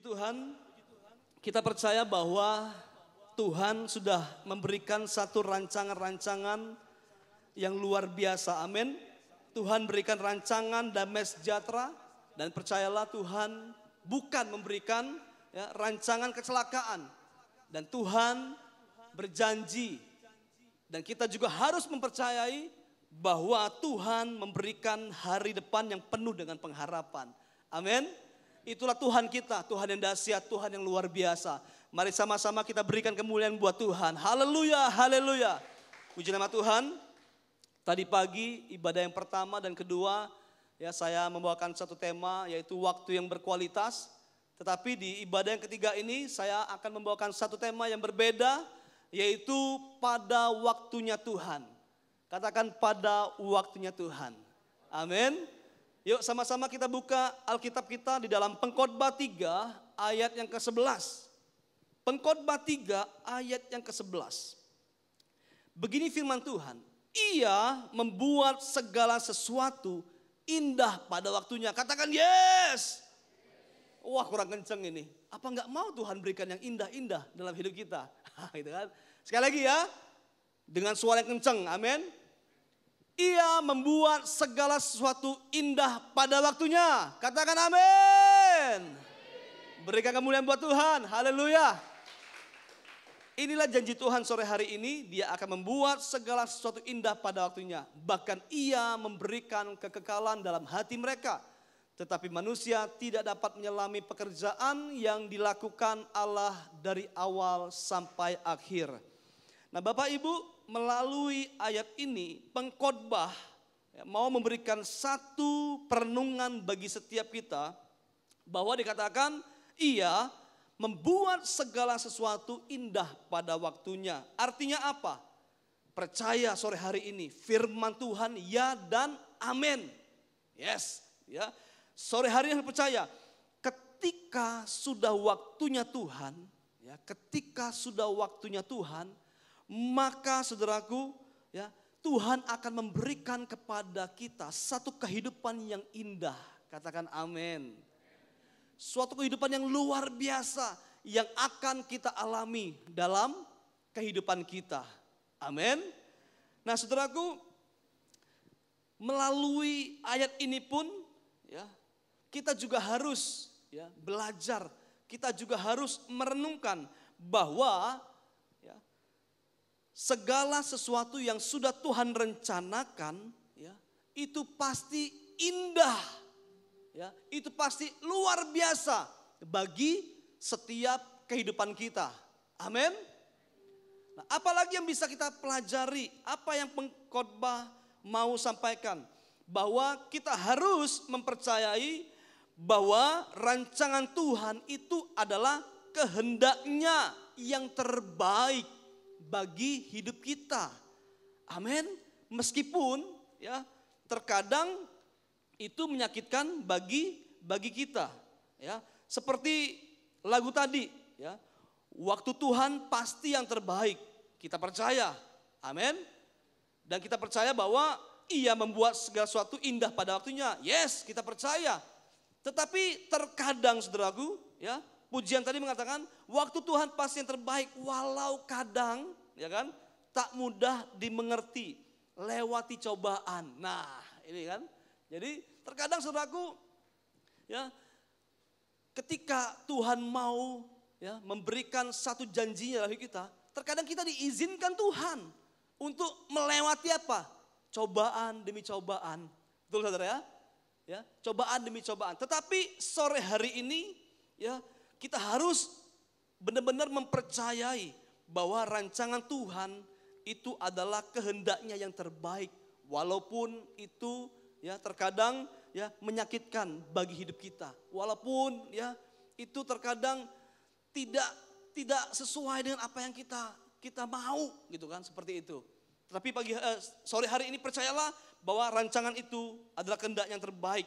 Tuhan, kita percaya bahwa Tuhan sudah memberikan satu rancangan-rancangan yang luar biasa. Amin. Tuhan berikan rancangan damai sejahtera dan percayalah Tuhan bukan memberikan ya, rancangan kecelakaan. Dan Tuhan berjanji dan kita juga harus mempercayai bahwa Tuhan memberikan hari depan yang penuh dengan pengharapan. Amin. Itulah Tuhan kita, Tuhan yang dahsyat, Tuhan yang luar biasa. Mari sama-sama kita berikan kemuliaan buat Tuhan. Haleluya, haleluya. Puji nama Tuhan. Tadi pagi ibadah yang pertama dan kedua ya saya membawakan satu tema yaitu waktu yang berkualitas. Tetapi di ibadah yang ketiga ini saya akan membawakan satu tema yang berbeda yaitu pada waktunya Tuhan. Katakan pada waktunya Tuhan. Amin. Yuk sama-sama kita buka Alkitab kita di dalam Pengkhotbah 3 ayat yang ke-11. Pengkhotbah 3 ayat yang ke-11. Begini firman Tuhan, ia membuat segala sesuatu indah pada waktunya. Katakan yes. Wah kurang kenceng ini. Apa nggak mau Tuhan berikan yang indah-indah dalam hidup kita? gitu kan. Sekali lagi ya, dengan suara yang kenceng, amin. Ia membuat segala sesuatu indah pada waktunya. Katakan amin. Berikan kemuliaan buat Tuhan. Haleluya. Inilah janji Tuhan sore hari ini. Dia akan membuat segala sesuatu indah pada waktunya. Bahkan ia memberikan kekekalan dalam hati mereka. Tetapi manusia tidak dapat menyelami pekerjaan yang dilakukan Allah dari awal sampai akhir. Nah Bapak Ibu melalui ayat ini pengkhotbah ya, mau memberikan satu perenungan bagi setiap kita bahwa dikatakan ia membuat segala sesuatu indah pada waktunya. Artinya apa? Percaya sore hari ini firman Tuhan ya dan amin. Yes, ya. Sore hari ini percaya ketika sudah waktunya Tuhan, ya, ketika sudah waktunya Tuhan, maka saudaraku ya Tuhan akan memberikan kepada kita satu kehidupan yang indah. Katakan amin. Suatu kehidupan yang luar biasa yang akan kita alami dalam kehidupan kita. Amin. Nah, saudaraku, melalui ayat ini pun ya, kita juga harus ya belajar, kita juga harus merenungkan bahwa segala sesuatu yang sudah Tuhan rencanakan ya itu pasti indah ya itu pasti luar biasa bagi setiap kehidupan kita. Amin. Nah, apalagi yang bisa kita pelajari apa yang pengkhotbah mau sampaikan? Bahwa kita harus mempercayai bahwa rancangan Tuhan itu adalah kehendaknya yang terbaik bagi hidup kita. Amin. Meskipun ya terkadang itu menyakitkan bagi bagi kita ya. Seperti lagu tadi ya. Waktu Tuhan pasti yang terbaik. Kita percaya. Amin. Dan kita percaya bahwa ia membuat segala sesuatu indah pada waktunya. Yes, kita percaya. Tetapi terkadang saudaraku, ya, pujian tadi mengatakan waktu Tuhan pasti yang terbaik walau kadang ya kan tak mudah dimengerti lewati cobaan. Nah, ini kan. Jadi terkadang saudaraku ya ketika Tuhan mau ya memberikan satu janjinya dalam kita, terkadang kita diizinkan Tuhan untuk melewati apa? Cobaan demi cobaan. Betul saudara ya? Ya, cobaan demi cobaan. Tetapi sore hari ini ya kita harus benar-benar mempercayai bahwa rancangan Tuhan itu adalah kehendaknya yang terbaik. Walaupun itu ya terkadang ya menyakitkan bagi hidup kita. Walaupun ya itu terkadang tidak tidak sesuai dengan apa yang kita kita mau gitu kan seperti itu. Tapi pagi eh, sore hari ini percayalah bahwa rancangan itu adalah kehendak yang terbaik.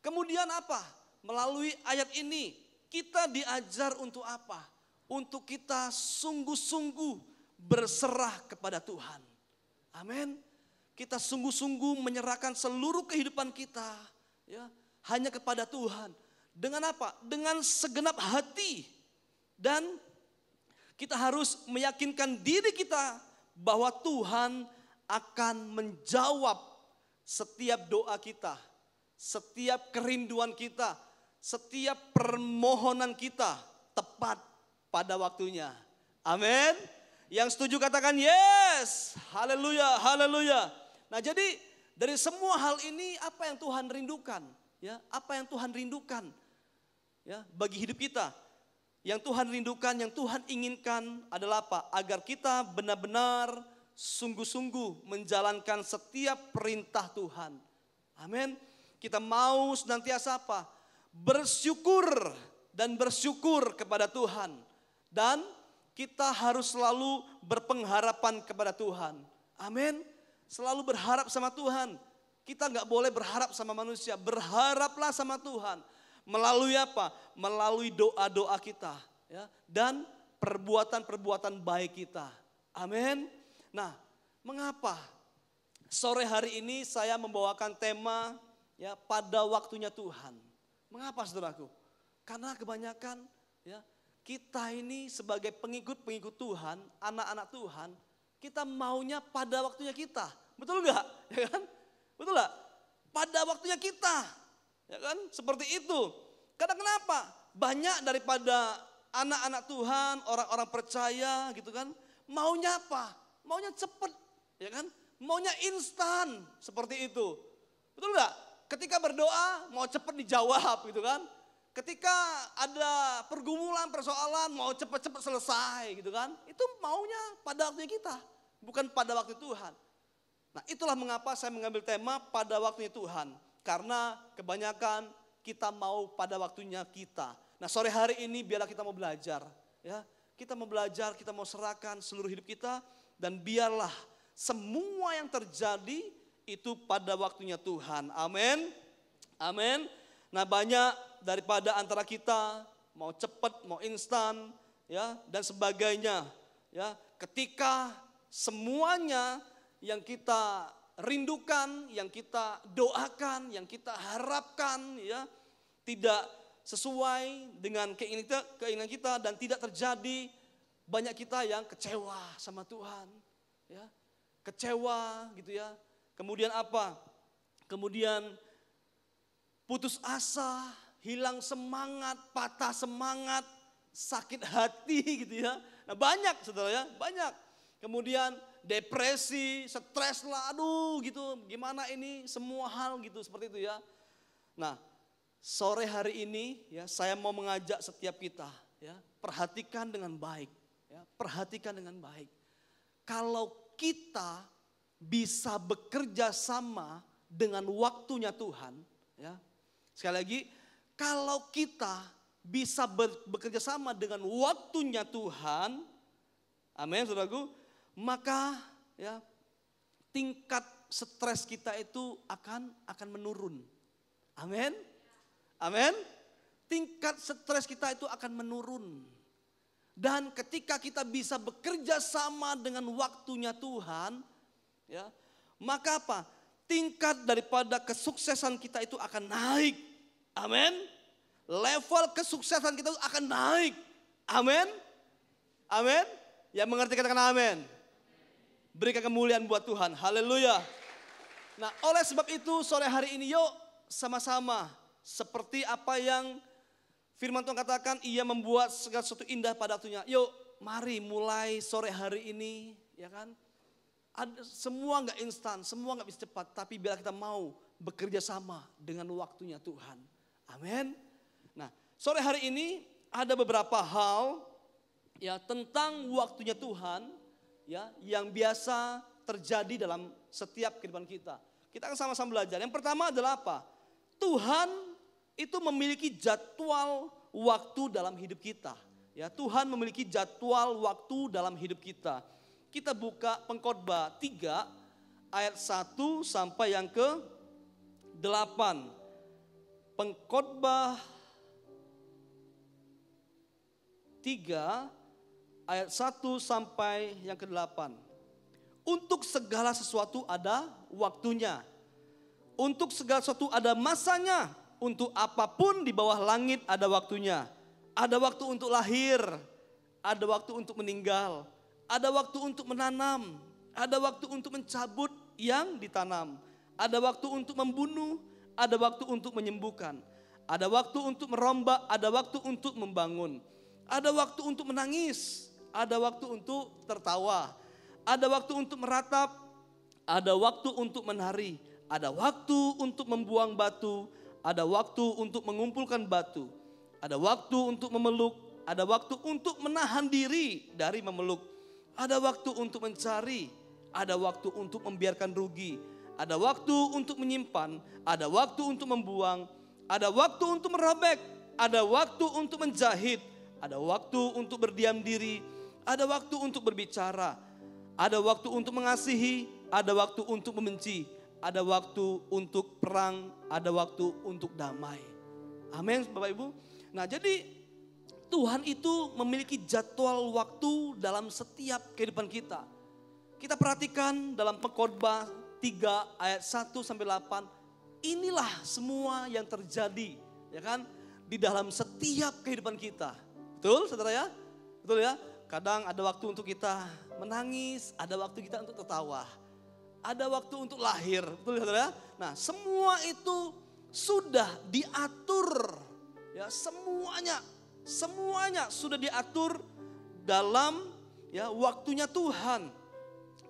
Kemudian apa? Melalui ayat ini kita diajar untuk apa? Untuk kita sungguh-sungguh berserah kepada Tuhan. Amin. Kita sungguh-sungguh menyerahkan seluruh kehidupan kita ya hanya kepada Tuhan Dengan apa? Dengan segenap hati. Dan kita harus meyakinkan diri kita bahwa Tuhan akan menjawab setiap doa kita, setiap kerinduan kita, setiap permohonan kita tepat pada waktunya. Amin. Yang setuju katakan yes. Haleluya, haleluya. Nah, jadi dari semua hal ini apa yang Tuhan rindukan? Ya, apa yang Tuhan rindukan? Ya, bagi hidup kita. Yang Tuhan rindukan, yang Tuhan inginkan adalah apa? Agar kita benar-benar sungguh-sungguh menjalankan setiap perintah Tuhan. Amin. Kita mau senantiasa apa? Bersyukur dan bersyukur kepada Tuhan. Dan kita harus selalu berpengharapan kepada Tuhan. Amin. Selalu berharap sama Tuhan. Kita nggak boleh berharap sama manusia. Berharaplah sama Tuhan. Melalui apa? Melalui doa-doa kita. ya Dan perbuatan-perbuatan baik kita. Amin. Nah, mengapa sore hari ini saya membawakan tema ya pada waktunya Tuhan. Mengapa saudaraku? Karena kebanyakan ya kita ini sebagai pengikut-pengikut Tuhan, anak-anak Tuhan, kita maunya pada waktunya kita. Betul enggak? Ya kan? Betul enggak? Pada waktunya kita. Ya kan? Seperti itu. Karena kenapa? Banyak daripada anak-anak Tuhan, orang-orang percaya gitu kan, maunya apa? Maunya cepet, ya kan? Maunya instan, seperti itu. Betul enggak? Ketika berdoa mau cepet dijawab gitu kan. Ketika ada pergumulan, persoalan, mau cepat-cepat selesai gitu kan. Itu maunya pada waktunya kita, bukan pada waktu Tuhan. Nah itulah mengapa saya mengambil tema pada waktunya Tuhan. Karena kebanyakan kita mau pada waktunya kita. Nah sore hari ini biarlah kita mau belajar. ya Kita mau belajar, kita mau serahkan seluruh hidup kita. Dan biarlah semua yang terjadi itu pada waktunya Tuhan. Amin. Amin. Nah banyak daripada antara kita mau cepat, mau instan, ya dan sebagainya. Ya, ketika semuanya yang kita rindukan, yang kita doakan, yang kita harapkan, ya tidak sesuai dengan keinginan kita, dan tidak terjadi, banyak kita yang kecewa sama Tuhan, ya kecewa gitu ya. Kemudian apa? Kemudian putus asa, hilang semangat, patah semangat, sakit hati gitu ya. Nah banyak saudara ya, banyak. Kemudian depresi, stres lah, aduh gitu, gimana ini semua hal gitu seperti itu ya. Nah sore hari ini ya saya mau mengajak setiap kita ya perhatikan dengan baik, ya perhatikan dengan baik. Kalau kita bisa bekerja sama dengan waktunya Tuhan, ya Sekali lagi, kalau kita bisa bekerja sama dengan waktunya Tuhan, amin saudaraku, maka ya tingkat stres kita itu akan akan menurun. Amin. Amin. Tingkat stres kita itu akan menurun. Dan ketika kita bisa bekerja sama dengan waktunya Tuhan, ya, maka apa? Tingkat daripada kesuksesan kita itu akan naik. Amin. Level kesuksesan kita akan naik. Amin. Amin. Yang mengerti katakan amin. Berikan kemuliaan buat Tuhan. Haleluya. Nah oleh sebab itu sore hari ini yuk sama-sama. Seperti apa yang firman Tuhan katakan ia membuat segala sesuatu indah pada waktunya. Yuk mari mulai sore hari ini ya kan. Semua nggak instan, semua nggak bisa cepat. Tapi bila kita mau bekerja sama dengan waktunya Tuhan. Amin. Nah, sore hari ini ada beberapa hal ya tentang waktunya Tuhan ya yang biasa terjadi dalam setiap kehidupan kita. Kita akan sama-sama belajar. Yang pertama adalah apa? Tuhan itu memiliki jadwal waktu dalam hidup kita. Ya, Tuhan memiliki jadwal waktu dalam hidup kita. Kita buka Pengkhotbah 3 ayat 1 sampai yang ke 8 pengkhotbah 3 ayat 1 sampai yang ke-8. Untuk segala sesuatu ada waktunya. Untuk segala sesuatu ada masanya. untuk apa pun di bawah langit ada waktunya. Ada waktu untuk lahir, ada waktu untuk meninggal, ada waktu untuk menanam, ada waktu untuk mencabut yang ditanam, ada waktu untuk membunuh, ada waktu untuk menyembuhkan, ada waktu untuk merombak, ada waktu untuk membangun, ada waktu untuk menangis, ada waktu untuk tertawa, ada waktu untuk meratap, ada waktu untuk menari, ada waktu untuk membuang batu, ada waktu untuk mengumpulkan batu, ada waktu untuk memeluk, ada waktu untuk menahan diri dari memeluk, ada waktu untuk mencari, ada waktu untuk membiarkan rugi, ada waktu untuk menyimpan, ada waktu untuk membuang, ada waktu untuk merobek, ada waktu untuk menjahit, ada waktu untuk berdiam diri, ada waktu untuk berbicara, ada waktu untuk mengasihi, ada waktu untuk membenci, ada waktu untuk perang, ada waktu untuk damai. Amin, Bapak Ibu. Nah, jadi Tuhan itu memiliki jadwal waktu dalam setiap kehidupan kita. Kita perhatikan dalam Pengkhotbah 3 ayat 1 sampai 8, inilah semua yang terjadi, ya kan? Di dalam setiap kehidupan kita. Betul, Saudara ya? Betul ya? Kadang ada waktu untuk kita menangis, ada waktu kita untuk tertawa ada waktu untuk lahir, betul ya saudara? Nah semua itu sudah diatur, ya semuanya, semuanya sudah diatur dalam ya waktunya Tuhan.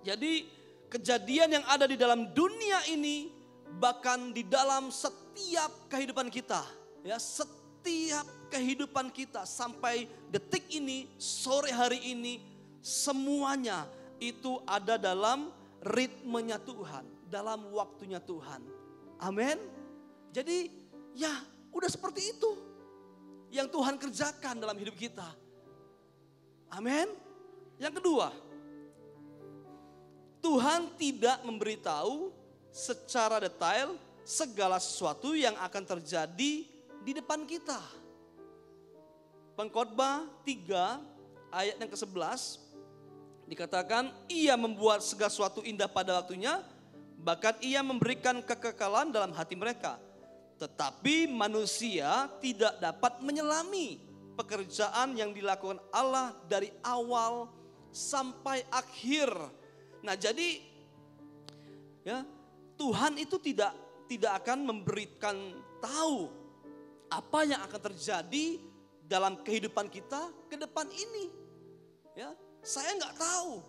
Jadi kejadian yang ada di dalam dunia ini bahkan di dalam setiap kehidupan kita, ya setiap kehidupan kita sampai detik ini, sore hari ini, semuanya itu ada dalam ritmenya Tuhan, dalam waktunya Tuhan. Amin. Jadi ya udah seperti itu yang Tuhan kerjakan dalam hidup kita. Amin. Yang kedua, Tuhan tidak memberitahu secara detail segala sesuatu yang akan terjadi di depan kita. Pengkhotbah 3 ayat yang ke-11 Dikatakan ia membuat segala sesuatu indah pada waktunya, bahkan ia memberikan kekekalan dalam hati mereka. Tetapi manusia tidak dapat menyelami pekerjaan yang dilakukan Allah dari awal sampai akhir. Nah, jadi ya, Tuhan itu tidak tidak akan memberikan tahu apa yang akan terjadi dalam kehidupan kita ke depan ini. Ya, saya nggak tahu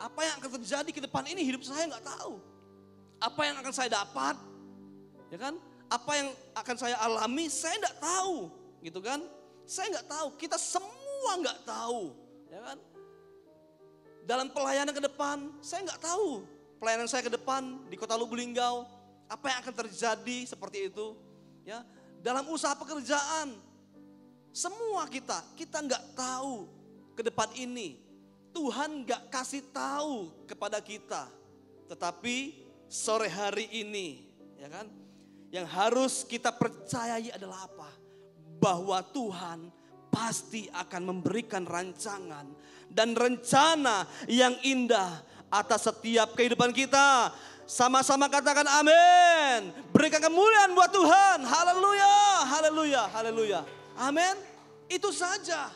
apa yang akan terjadi ke depan ini hidup saya nggak tahu. Apa yang akan saya dapat, ya kan? Apa yang akan saya alami, saya nggak tahu, gitu kan? Saya nggak tahu. Kita semua nggak tahu, ya kan? Dalam pelayanan ke depan, saya nggak tahu pelayanan saya ke depan di Kota Lubulingau, apa yang akan terjadi seperti itu, ya? Dalam usaha pekerjaan, semua kita, kita nggak tahu ke depan ini Tuhan gak kasih tahu kepada kita. Tetapi sore hari ini, ya kan? Yang harus kita percayai adalah apa? Bahwa Tuhan pasti akan memberikan rancangan dan rencana yang indah atas setiap kehidupan kita. Sama-sama katakan amin. Berikan kemuliaan buat Tuhan. Haleluya, haleluya, haleluya. Amin. Itu saja.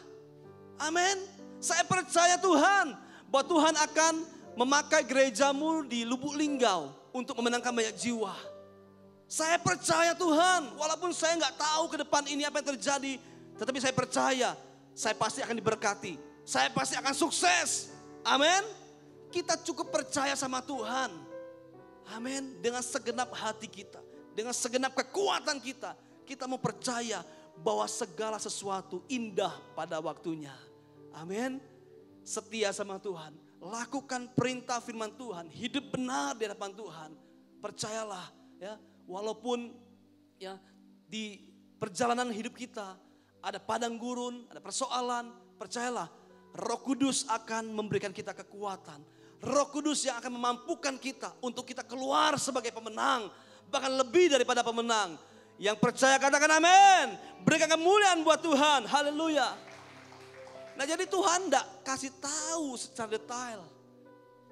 Amin. Saya percaya Tuhan bahwa Tuhan akan memakai gerejamu di Lubuk Linggau untuk memenangkan banyak jiwa. Saya percaya Tuhan, walaupun saya nggak tahu ke depan ini apa yang terjadi, tetapi saya percaya saya pasti akan diberkati. Saya pasti akan sukses. Amin. Kita cukup percaya sama Tuhan. Amin. Dengan segenap hati kita, dengan segenap kekuatan kita, kita mau percaya bahwa segala sesuatu indah pada waktunya. Amin. Setia sama Tuhan. Lakukan perintah firman Tuhan. Hidup benar di hadapan Tuhan. Percayalah ya. Walaupun ya di perjalanan hidup kita ada padang gurun, ada persoalan. Percayalah Roh Kudus akan memberikan kita kekuatan. Roh Kudus yang akan memampukan kita untuk kita keluar sebagai pemenang. Bahkan lebih daripada pemenang. Yang percaya katakan amin. Berikan kemuliaan buat Tuhan. Haleluya. Nah jadi Tuhan tidak kasih tahu secara detail.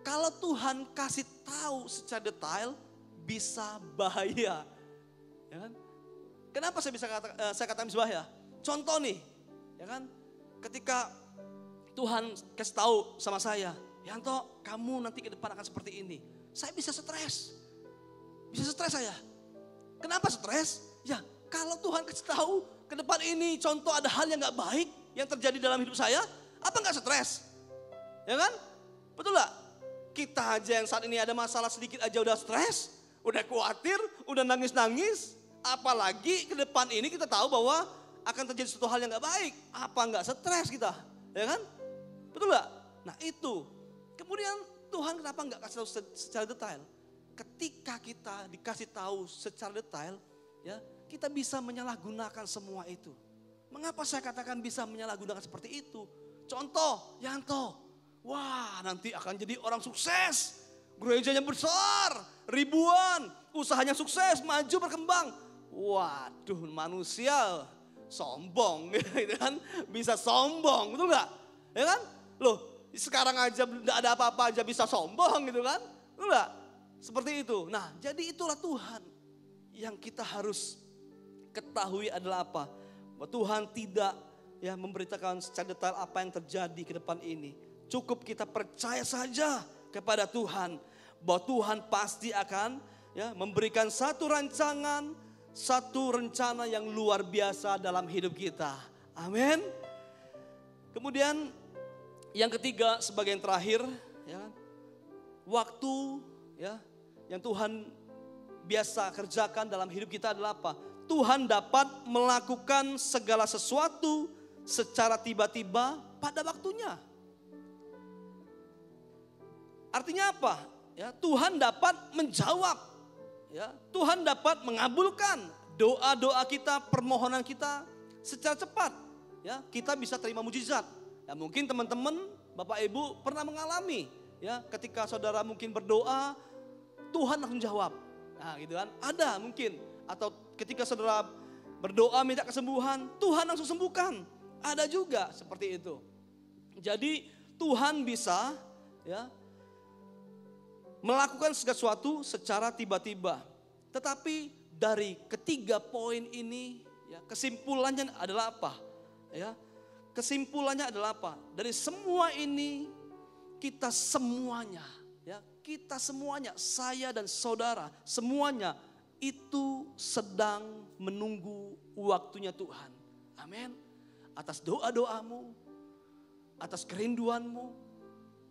Kalau Tuhan kasih tahu secara detail bisa bahaya. Ya kan? Kenapa saya bisa kata, uh, saya katakan misbah ya? Contoh nih, ya kan? Ketika Tuhan kasih tahu sama saya, Yanto, kamu nanti ke depan akan seperti ini. Saya bisa stres. Bisa stres saya. Kenapa stres? Ya, kalau Tuhan kasih tahu ke depan ini contoh ada hal yang gak baik yang terjadi dalam hidup saya, apa gak stres? Ya kan? Betul gak? Kita aja yang saat ini ada masalah sedikit aja udah stres, udah khawatir, udah nangis-nangis. Apalagi ke depan ini kita tahu bahwa akan terjadi suatu hal yang gak baik. Apa gak stres kita? Ya kan? Betul gak? Nah itu. Kemudian Tuhan kenapa gak kasih tahu secara detail? Ketika kita dikasih tahu secara detail, ya kita bisa menyalahgunakan semua itu. Mengapa saya katakan bisa menyalahgunakan seperti itu? Contoh, Yanto, wah nanti akan jadi orang sukses. Gerejanya besar, ribuan, usahanya sukses, maju berkembang. Waduh manusia sombong gitu kan. Bisa sombong, betul nggak? Ya kan? Loh, sekarang aja tidak ada apa-apa aja bisa sombong gitu kan? Betul nggak? Seperti itu. Nah, jadi itulah Tuhan yang kita harus ketahui adalah apa? Bahwa Tuhan tidak ya memberitakan secara detail apa yang terjadi ke depan ini. Cukup kita percaya saja kepada Tuhan bahwa Tuhan pasti akan ya memberikan satu rancangan, satu rencana yang luar biasa dalam hidup kita. Amin. Kemudian yang ketiga sebagai yang terakhir ya waktu ya yang Tuhan biasa kerjakan dalam hidup kita adalah apa? Tuhan dapat melakukan segala sesuatu secara tiba-tiba pada waktunya. Artinya apa? Ya, Tuhan dapat menjawab. Ya, Tuhan dapat mengabulkan doa-doa kita, permohonan kita secara cepat. Ya, kita bisa terima mujizat. Ya, mungkin teman-teman, Bapak Ibu pernah mengalami ya, ketika saudara mungkin berdoa, Tuhan langsung jawab. Nah, gitu kan? Ada mungkin atau ketika saudara berdoa minta kesembuhan, Tuhan langsung sembuhkan. Ada juga seperti itu. Jadi Tuhan bisa ya melakukan sesuatu secara tiba-tiba. Tetapi dari ketiga poin ini ya kesimpulannya adalah apa? Ya. Kesimpulannya adalah apa? Dari semua ini kita semuanya ya, kita semuanya, saya dan saudara, semuanya itu sedang menunggu waktunya Tuhan. Amin. Atas doa-doamu, atas kerinduanmu,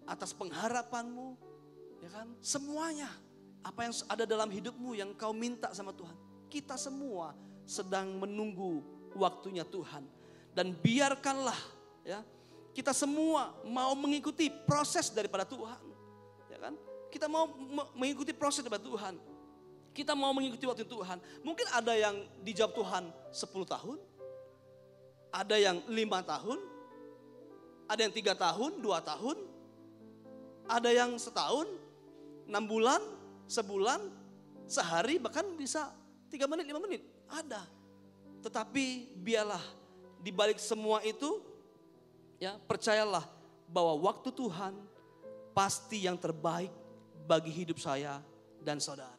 atas pengharapanmu, ya kan? Semuanya apa yang ada dalam hidupmu yang kau minta sama Tuhan. Kita semua sedang menunggu waktunya Tuhan. Dan biarkanlah ya kita semua mau mengikuti proses daripada Tuhan. Ya kan? Kita mau mengikuti proses daripada Tuhan kita mau mengikuti waktu Tuhan. Mungkin ada yang dijawab Tuhan 10 tahun. Ada yang 5 tahun. Ada yang 3 tahun, 2 tahun. Ada yang setahun, 6 bulan, sebulan, sehari, bahkan bisa 3 menit, 5 menit. Ada. Tetapi biarlah di balik semua itu, ya percayalah bahwa waktu Tuhan pasti yang terbaik bagi hidup saya dan saudara.